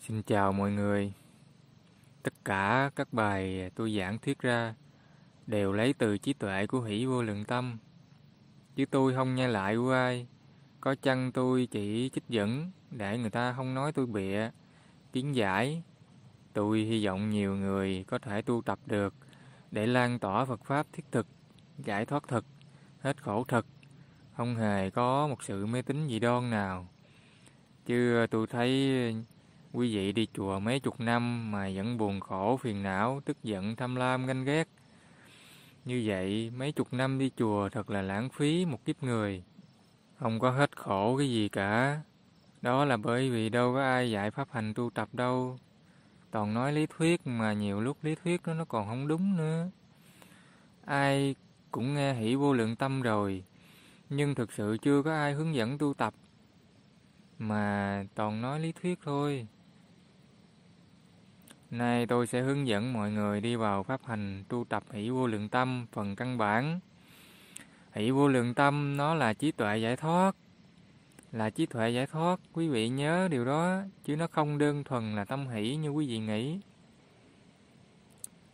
Xin chào mọi người. Tất cả các bài tôi giảng thuyết ra đều lấy từ trí tuệ của hỷ vô lượng tâm. Chứ tôi không nghe lại của ai. Có chăng tôi chỉ trích dẫn để người ta không nói tôi bịa, kiến giải. Tôi hy vọng nhiều người có thể tu tập được để lan tỏa Phật Pháp thiết thực, giải thoát thực, hết khổ thực. Không hề có một sự mê tín dị đoan nào. Chứ tôi thấy Quý vị đi chùa mấy chục năm mà vẫn buồn khổ, phiền não, tức giận, tham lam, ganh ghét. Như vậy, mấy chục năm đi chùa thật là lãng phí một kiếp người. Không có hết khổ cái gì cả. Đó là bởi vì đâu có ai dạy pháp hành tu tập đâu. Toàn nói lý thuyết mà nhiều lúc lý thuyết đó nó còn không đúng nữa. Ai cũng nghe hỷ vô lượng tâm rồi, nhưng thực sự chưa có ai hướng dẫn tu tập. Mà toàn nói lý thuyết thôi. Nay tôi sẽ hướng dẫn mọi người đi vào pháp hành tu tập hỷ vô lượng tâm phần căn bản. Hỷ vô lượng tâm nó là trí tuệ giải thoát. Là trí tuệ giải thoát, quý vị nhớ điều đó, chứ nó không đơn thuần là tâm hỷ như quý vị nghĩ.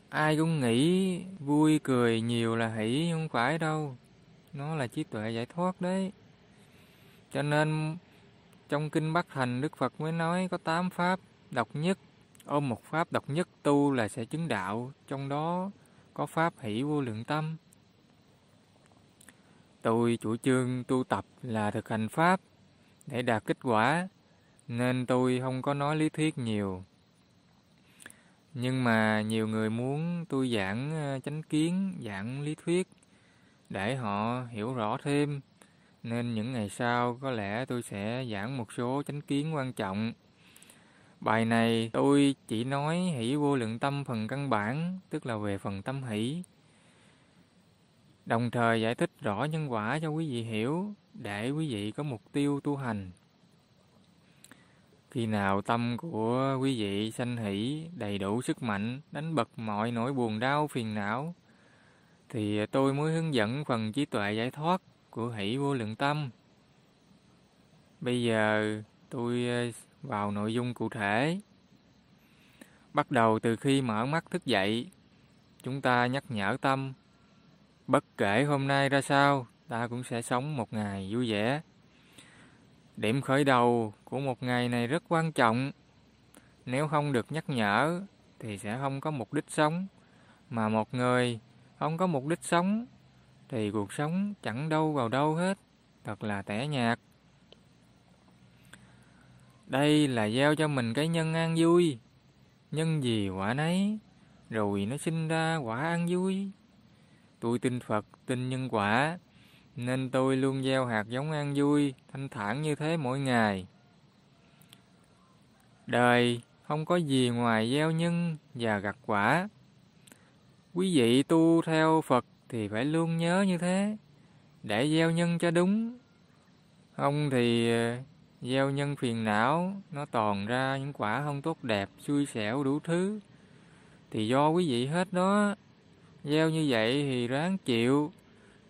Ai cũng nghĩ vui cười nhiều là hỷ không phải đâu. Nó là trí tuệ giải thoát đấy. Cho nên trong kinh Bắc Thành Đức Phật mới nói có tám pháp độc nhất ôm một pháp độc nhất tu là sẽ chứng đạo, trong đó có pháp hỷ vô lượng tâm. Tôi chủ trương tu tập là thực hành pháp để đạt kết quả, nên tôi không có nói lý thuyết nhiều. Nhưng mà nhiều người muốn tôi giảng ờ, chánh kiến, giảng lý thuyết để họ hiểu rõ thêm, nên những ngày sau có lẽ tôi sẽ giảng một số chánh kiến quan trọng Bài này tôi chỉ nói hỷ vô lượng tâm phần căn bản, tức là về phần tâm hỷ. Đồng thời giải thích rõ nhân quả cho quý vị hiểu, để quý vị có mục tiêu tu hành. Khi nào tâm của quý vị sanh hỷ, đầy đủ sức mạnh, đánh bật mọi nỗi buồn đau, phiền não, thì tôi mới hướng dẫn phần trí tuệ giải thoát của hỷ vô lượng tâm. Bây giờ tôi vào nội dung cụ thể. Bắt đầu từ khi mở mắt thức dậy, chúng ta nhắc nhở tâm, bất kể hôm nay ra sao, ta cũng sẽ sống một ngày vui vẻ. Điểm khởi đầu của một ngày này rất quan trọng. Nếu không được nhắc nhở thì sẽ không có mục đích sống. Mà một người không có mục đích sống thì cuộc sống chẳng đâu vào đâu hết. Thật là tẻ nhạt. Đây là gieo cho mình cái nhân an vui. Nhân gì quả nấy, rồi nó sinh ra quả an vui. Tôi tin Phật, tin nhân quả, nên tôi luôn gieo hạt giống an vui, thanh thản như thế mỗi ngày. Đời không có gì ngoài gieo nhân và gặt quả. Quý vị tu theo Phật thì phải luôn nhớ như thế, để gieo nhân cho đúng. Không thì gieo nhân phiền não, nó toàn ra những quả không tốt đẹp, xui xẻo đủ thứ. Thì do quý vị hết đó gieo như vậy thì ráng chịu,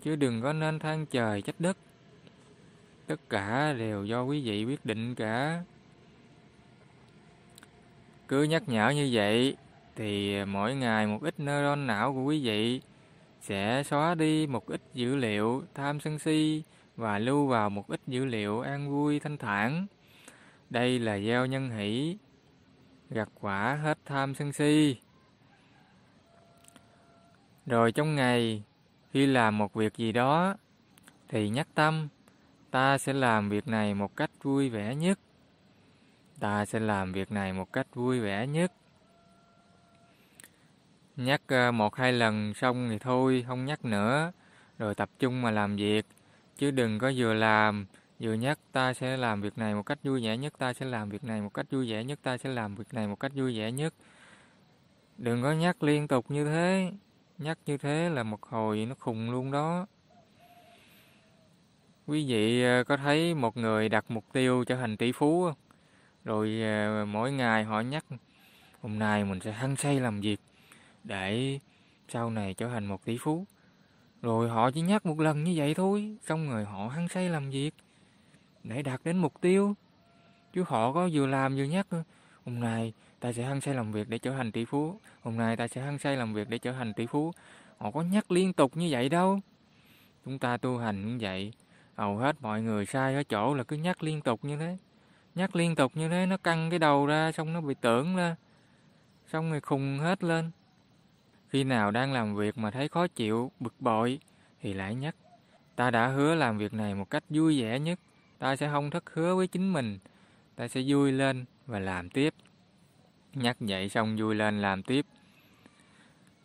chứ đừng có nên than trời trách đất. Tất cả đều do quý vị quyết định cả. Cứ nhắc nhở như vậy, thì mỗi ngày một ít neuron não của quý vị sẽ xóa đi một ít dữ liệu tham sân si và lưu vào một ít dữ liệu an vui thanh thản. Đây là gieo nhân hỷ, gặt quả hết tham sân si. Rồi trong ngày, khi làm một việc gì đó, thì nhắc tâm, ta sẽ làm việc này một cách vui vẻ nhất. Ta sẽ làm việc này một cách vui vẻ nhất. Nhắc ờ, một hai lần xong thì thôi, không nhắc nữa, rồi tập trung mà làm việc chứ đừng có vừa làm, vừa nhắc ta sẽ làm việc này một cách vui vẻ nhất, ta sẽ làm việc này một cách vui vẻ nhất, ta sẽ làm việc này một cách vui vẻ nhất. Đừng có nhắc liên tục như thế. Nhắc như thế là một hồi nó khùng luôn đó. Quý vị ờ, có thấy một người đặt mục tiêu trở thành tỷ phú không? rồi ờ, mỗi ngày họ nhắc, hôm nay mình sẽ hăng say làm việc để sau này trở thành một tỷ phú rồi họ chỉ nhắc một lần như vậy thôi, xong rồi họ hăng say làm việc để đạt đến mục tiêu. Chứ họ có vừa làm vừa nhắc, Hôm nay ta sẽ hăng say làm việc để trở thành tỷ phú. Hôm nay ta sẽ hăng say làm việc để trở thành tỷ phú. Họ có nhắc liên tục như vậy đâu. Chúng ta tu hành như vậy, hầu hết mọi người sai ở chỗ là cứ nhắc liên tục như thế. Nhắc liên tục như thế nó căng cái đầu ra xong nó bị tưởng ra. Xong rồi khùng hết lên. Khi nào đang làm việc mà thấy khó chịu, bực bội thì lại nhắc. Ta đã hứa làm việc này một cách vui vẻ nhất. Ta sẽ không thất hứa với chính mình. Ta sẽ vui lên và làm tiếp. Nhắc vậy xong vui lên làm tiếp.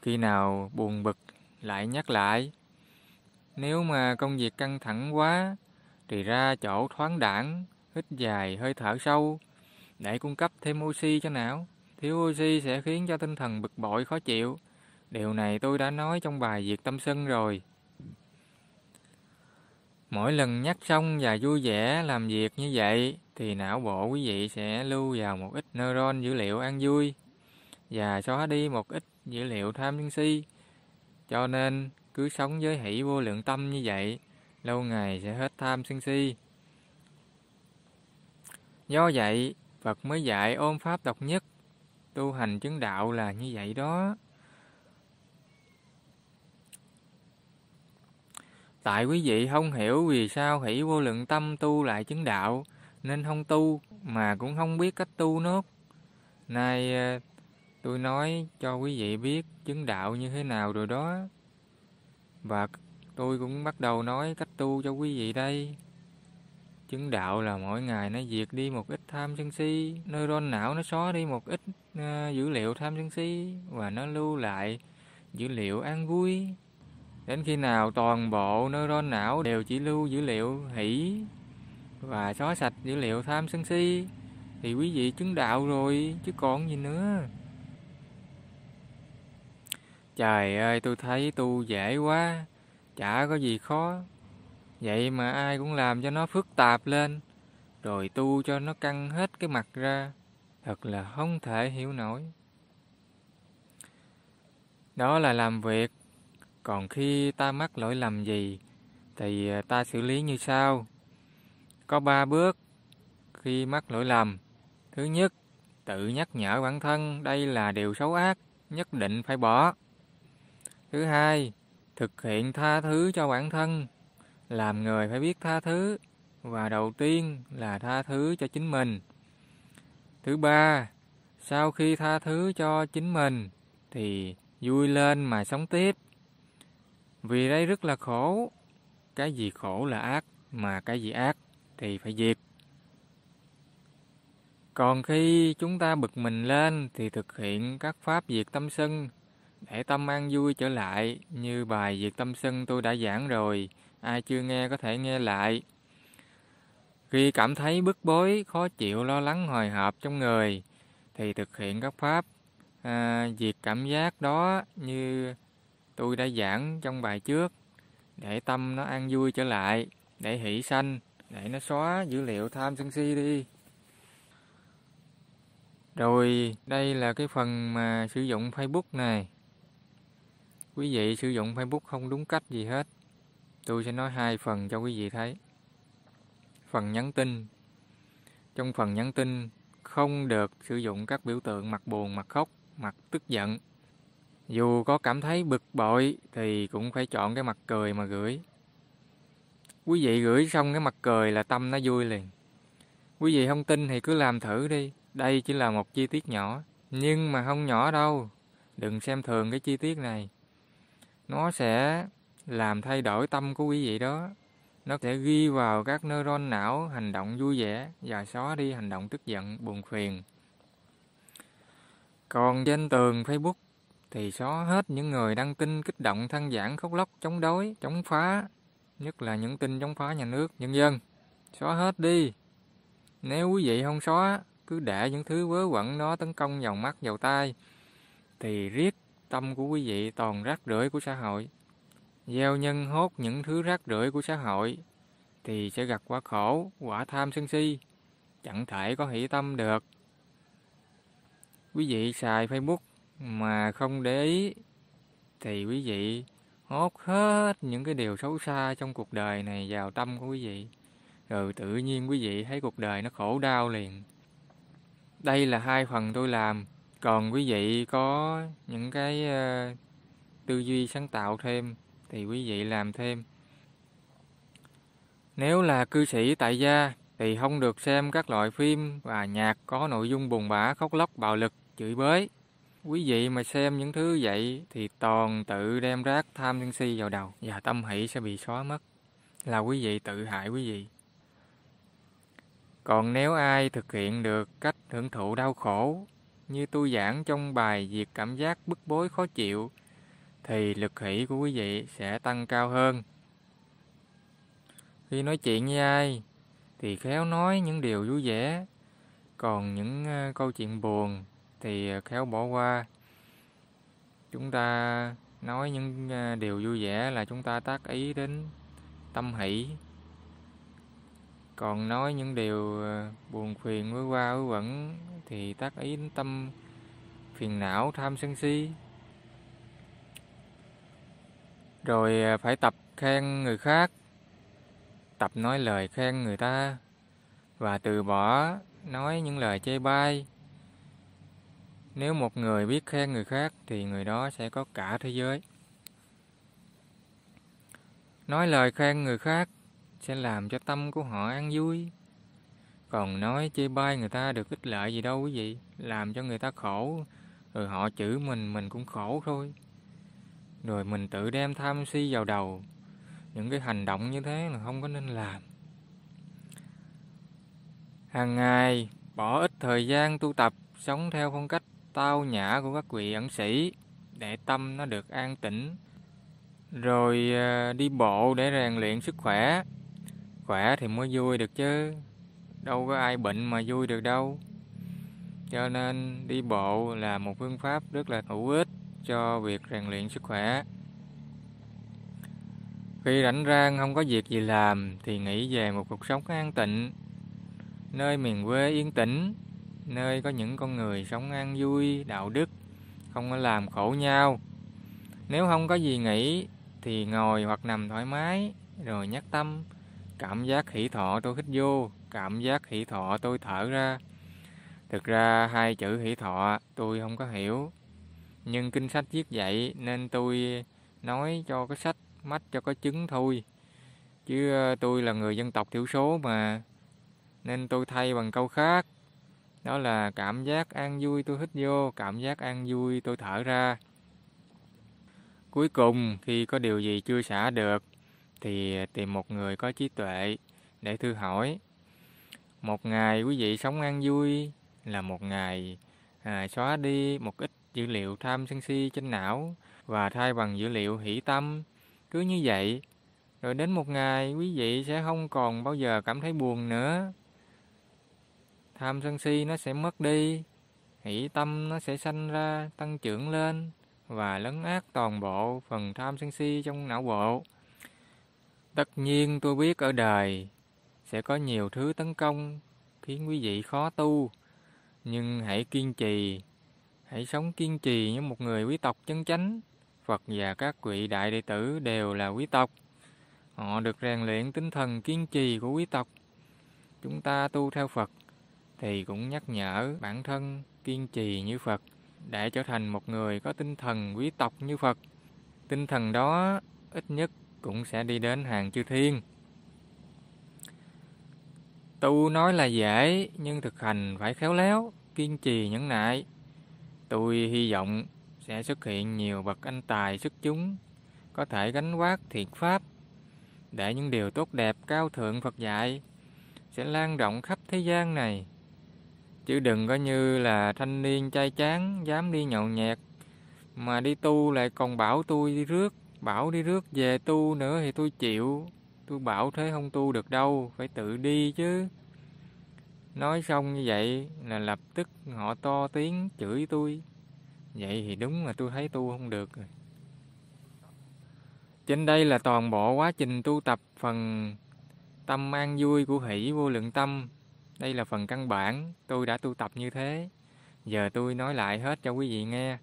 Khi nào buồn bực lại nhắc lại. Nếu mà công việc căng thẳng quá thì ra chỗ thoáng đẳng, hít dài hơi thở sâu để cung cấp thêm oxy cho não. Thiếu oxy sẽ khiến cho tinh thần bực bội khó chịu. Điều này tôi đã nói trong bài Diệt Tâm Sân rồi. Mỗi lần nhắc xong và vui vẻ làm việc như vậy thì não bộ quý vị sẽ lưu vào một ít neuron dữ liệu an vui và xóa đi một ít dữ liệu tham sân si. Cho nên cứ sống với hỷ vô lượng tâm như vậy, lâu ngày sẽ hết tham sân si. Do vậy, Phật mới dạy ôm pháp độc nhất, tu hành chứng đạo là như vậy đó. Tại quý vị không hiểu vì sao hỷ vô lượng tâm tu lại chứng đạo, nên không tu, mà cũng không biết cách tu nốt. Nay ờ, tôi nói cho quý vị biết chứng đạo như thế nào rồi đó. Và tôi cũng bắt đầu nói cách tu cho quý vị đây. Chứng đạo là mỗi ngày nó diệt đi một ít tham sân si, neuron não nó xóa đi một ít uh, dữ liệu tham sân si và nó lưu lại dữ liệu an vui. Đến khi nào toàn bộ neuron não đều chỉ lưu dữ liệu hỷ và xóa sạch dữ liệu tham sân si thì quý vị chứng đạo rồi chứ còn gì nữa. Trời ơi tôi thấy tu dễ quá, chả có gì khó. Vậy mà ai cũng làm cho nó phức tạp lên, rồi tu cho nó căng hết cái mặt ra, thật là không thể hiểu nổi. Đó là làm việc, còn khi ta mắc lỗi lầm gì, thì ờ, ta xử lý như sau. Có ba bước khi mắc lỗi lầm. Thứ nhất, tự nhắc nhở bản thân đây là điều xấu ác, nhất định phải bỏ. Thứ hai, thực hiện tha thứ cho bản thân. Làm người phải biết tha thứ và đầu tiên là tha thứ cho chính mình. Thứ ba, sau khi tha thứ cho chính mình thì vui lên mà sống tiếp. Vì đây rất là khổ. Cái gì khổ là ác, mà cái gì ác thì phải diệt. Còn khi chúng ta bực mình lên thì thực hiện các pháp diệt tâm sân để tâm an vui trở lại như bài diệt tâm sân tôi đã giảng rồi. Ai chưa nghe có thể nghe lại. Khi cảm thấy bức bối, khó chịu, lo lắng, hồi hộp trong người thì thực hiện các pháp à, diệt cảm giác đó như tôi đã giảng trong bài trước để tâm nó an vui trở lại, để hỷ sanh, để nó xóa dữ liệu tham sân si đi. Rồi đây là cái phần mà sử dụng Facebook này. Quý vị sử dụng Facebook không đúng cách gì hết. Tôi sẽ nói hai phần cho quý vị thấy. Phần nhắn tin. Trong phần nhắn tin không được sử dụng các biểu tượng mặt buồn, mặt khóc, mặt tức giận. Dù có cảm thấy bực bội thì cũng phải chọn cái mặt cười mà gửi. Quý vị gửi xong cái mặt cười là tâm nó vui liền. Quý vị không tin thì cứ làm thử đi. Đây chỉ là một chi tiết nhỏ. Nhưng mà không nhỏ đâu. Đừng xem thường cái chi tiết này. Nó sẽ làm thay đổi tâm của quý vị đó. Nó sẽ ghi vào các neuron não hành động vui vẻ và xóa đi hành động tức giận, buồn phiền. Còn trên tường Facebook thì xóa hết những người đăng tin kích động than giảng khóc lóc chống đối, chống phá, nhất là những tin chống phá nhà nước, nhân dân. Xóa hết đi. Nếu quý vị không xóa, cứ để những thứ vớ vẩn đó tấn công vào mắt, vào tai, thì riết tâm của quý vị toàn rác rưởi của xã hội. Gieo nhân hốt những thứ rác rưởi của xã hội, thì sẽ gặp quả khổ, quả tham sân si, chẳng thể có hỷ tâm được. Quý vị xài Facebook mà không để ý, thì quý vị hốt hết những cái điều xấu xa trong cuộc đời này vào tâm của quý vị. Rồi tự nhiên quý vị thấy cuộc đời nó khổ đau liền. Đây là hai phần tôi làm. Còn quý vị có những cái uh, tư duy sáng tạo thêm thì quý vị làm thêm. Nếu là cư sĩ tại gia thì không được xem các loại phim và nhạc có nội dung buồn bã, khóc lóc, bạo lực, chửi bới. Quý vị mà xem những thứ vậy thì toàn tự đem rác tham sân si vào đầu và tâm hỷ sẽ bị xóa mất. Là quý vị tự hại quý vị. Còn nếu ai thực hiện được cách hưởng thụ đau khổ như tôi giảng trong bài Diệt cảm giác bức bối khó chịu thì lực hỷ của quý vị sẽ tăng cao hơn. Khi nói chuyện với ai thì khéo nói những điều vui vẻ, còn những ờ, câu chuyện buồn thì ờ, khéo bỏ qua. Chúng ta nói những ờ, điều vui vẻ là chúng ta tác ý đến tâm hỷ. Còn nói những điều ờ, buồn phiền với qua với quẩn thì tác ý đến tâm phiền não, tham sân si. Rồi phải tập khen người khác, tập nói lời khen người ta và từ bỏ nói những lời chê bai. Nếu một người biết khen người khác thì người đó sẽ có cả thế giới. Nói lời khen người khác sẽ làm cho tâm của họ an vui. Còn nói chê bai người ta được ích lợi gì đâu quý vị, làm cho người ta khổ, rồi họ chửi mình, mình cũng khổ thôi. Rồi mình tự đem tham si vào đầu, những cái hành động như thế là không có nên làm hàng ngày bỏ ít thời gian tu tập sống theo phong cách tao nhã của các vị ẩn sĩ để tâm nó được an tĩnh. Rồi ờ, đi bộ để rèn luyện sức khỏe. Khỏe thì mới vui được chứ đâu có ai bệnh mà vui được đâu. Cho nên đi bộ là một phương pháp rất là hữu ích cho việc rèn luyện sức khỏe. Khi rảnh rang không có việc gì làm thì nghĩ về một cuộc sống an tịnh, nơi miền quê yên tĩnh, nơi có những con người sống an vui, đạo đức, không có làm khổ nhau. Nếu không có gì nghĩ thì ngồi hoặc nằm thoải mái, rồi nhắc tâm, cảm giác hỷ thọ tôi hít vô, cảm giác hỷ thọ tôi thở ra. Thực ra hai chữ hỷ thọ tôi không có hiểu, nhưng kinh sách viết vậy nên tôi nói cho cái sách mắt cho có trứng thôi chứ ờ, tôi là người dân tộc thiểu số mà nên tôi thay bằng câu khác đó là cảm giác an vui tôi hít vô cảm giác an vui tôi thở ra. Cuối cùng khi có điều gì chưa xả được thì tìm một người có trí tuệ để thư hỏi. Một ngày quý vị sống an vui là một ngày à, xóa đi một ít dữ liệu tham sân si trên não và thay bằng dữ liệu hỷ tâm. Cứ như vậy, rồi đến một ngày quý vị sẽ không còn bao giờ cảm thấy buồn nữa. Tham sân si nó sẽ mất đi, hỷ tâm nó sẽ sanh ra, tăng trưởng lên và lấn át toàn bộ phần tham sân si trong não bộ. Tất nhiên tôi biết ở đời sẽ có nhiều thứ tấn công khiến quý vị khó tu, nhưng hãy kiên trì, hãy sống kiên trì như một người quý tộc chân chánh Phật và các vị đại đệ tử đều là quý tộc. Họ được rèn luyện tinh thần kiên trì của quý tộc. Chúng ta tu theo Phật thì cũng nhắc nhở bản thân kiên trì như Phật để trở thành một người có tinh thần quý tộc như Phật. Tinh thần đó ít nhất cũng sẽ đi đến hàng chư thiên. Tu nói là dễ nhưng thực hành phải khéo léo, kiên trì nhẫn nại. Tôi hy vọng sẽ xuất hiện nhiều bậc anh tài xuất chúng, có thể gánh vác thiện pháp, để những điều tốt đẹp cao thượng Phật dạy sẽ lan rộng khắp thế gian này. Chứ đừng có như là thanh niên trai chán dám đi nhậu nhẹt, mà đi tu lại còn bảo tôi đi rước, bảo đi rước về tu nữa thì tôi chịu. Tôi bảo thế không tu được đâu, phải tự đi chứ. Nói xong như vậy là lập tức họ to tiếng chửi tôi. Vậy thì đúng là tôi thấy tu không được rồi. Trên đây là toàn bộ quá trình tu tập phần tâm an vui của hỷ vô lượng tâm. Đây là phần căn bản, tôi đã tu tập như thế. Giờ tôi nói lại hết cho quý vị nghe.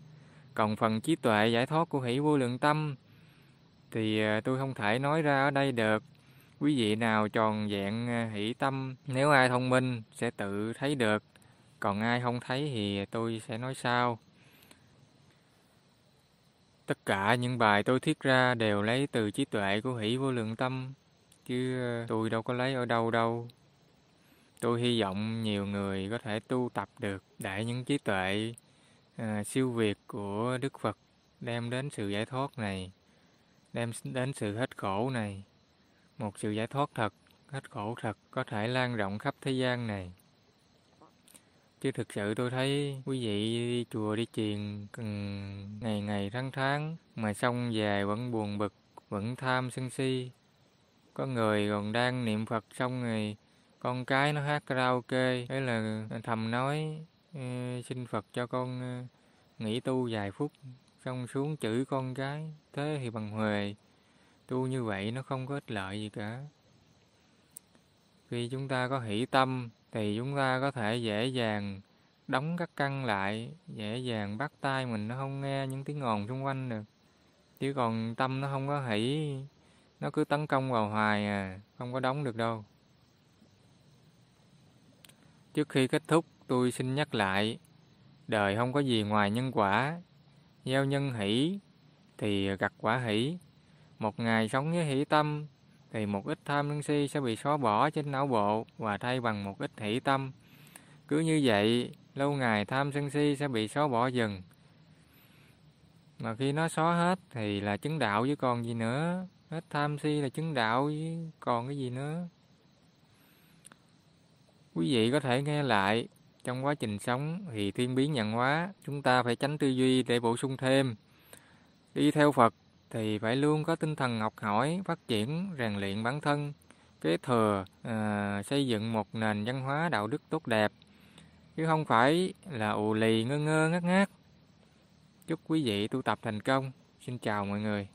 Còn phần trí tuệ giải thoát của hỷ vô lượng tâm thì ờ, tôi không thể nói ra ở đây được. Quý vị nào tròn vẹn ờ, hỷ tâm, nếu ai thông minh sẽ tự thấy được còn ai không thấy thì tôi sẽ nói sau. Tất cả những bài tôi thiết ra đều lấy từ trí tuệ của hỷ vô lượng tâm, chứ ờ, tôi đâu có lấy ở đâu đâu. Tôi hy vọng nhiều người có thể tu tập được để những trí tuệ à, siêu việt của Đức Phật đem đến sự giải thoát này, đem đến sự hết khổ này. Một sự giải thoát thật, hết khổ thật có thể lan rộng khắp thế gian này. Chứ thực sự tôi thấy quý vị đi chùa đi chiền ngày ngày tháng tháng mà xong về vẫn buồn bực, vẫn tham sân si. Có người còn đang niệm Phật xong rồi con cái nó hát karaoke, thế là thầm nói xin Phật cho con nghỉ tu vài phút, xong xuống chửi con cái, thế thì bằng huề. Tu như vậy nó không có ích lợi gì cả. Khi chúng ta có hỷ tâm thì chúng ta có thể dễ dàng đóng các căn lại, dễ dàng bắt tay mình nó không nghe những tiếng ồn xung quanh được. Chứ còn tâm nó không có hỷ, nó cứ tấn công vào hoài à, không có đóng được đâu. Trước khi kết thúc, tôi xin nhắc lại, đời không có gì ngoài nhân quả. Gieo nhân hỷ thì gặt quả hỷ. Một ngày sống với hỷ tâm thì một ít tham sân si sẽ bị xóa bỏ trên não bộ và thay bằng một ít hỷ tâm. Cứ như vậy, lâu ngày tham sân si sẽ bị xóa bỏ dần. Mà khi nó xóa hết thì là chứng đạo chứ còn gì nữa. Hết tham si là chứng đạo chứ còn cái gì nữa. Quý vị có thể nghe lại trong quá trình sống thì thiên biến nhận hóa, chúng ta phải tránh tư duy để bổ sung thêm. Đi theo Phật thì phải luôn có tinh thần học hỏi, phát triển, rèn luyện bản thân, kế thừa, à, xây dựng một nền văn hóa đạo đức tốt đẹp, chứ không phải là ù lì ngơ ngơ ngắt ngát. Chúc quý vị tu tập thành công. Xin chào mọi người.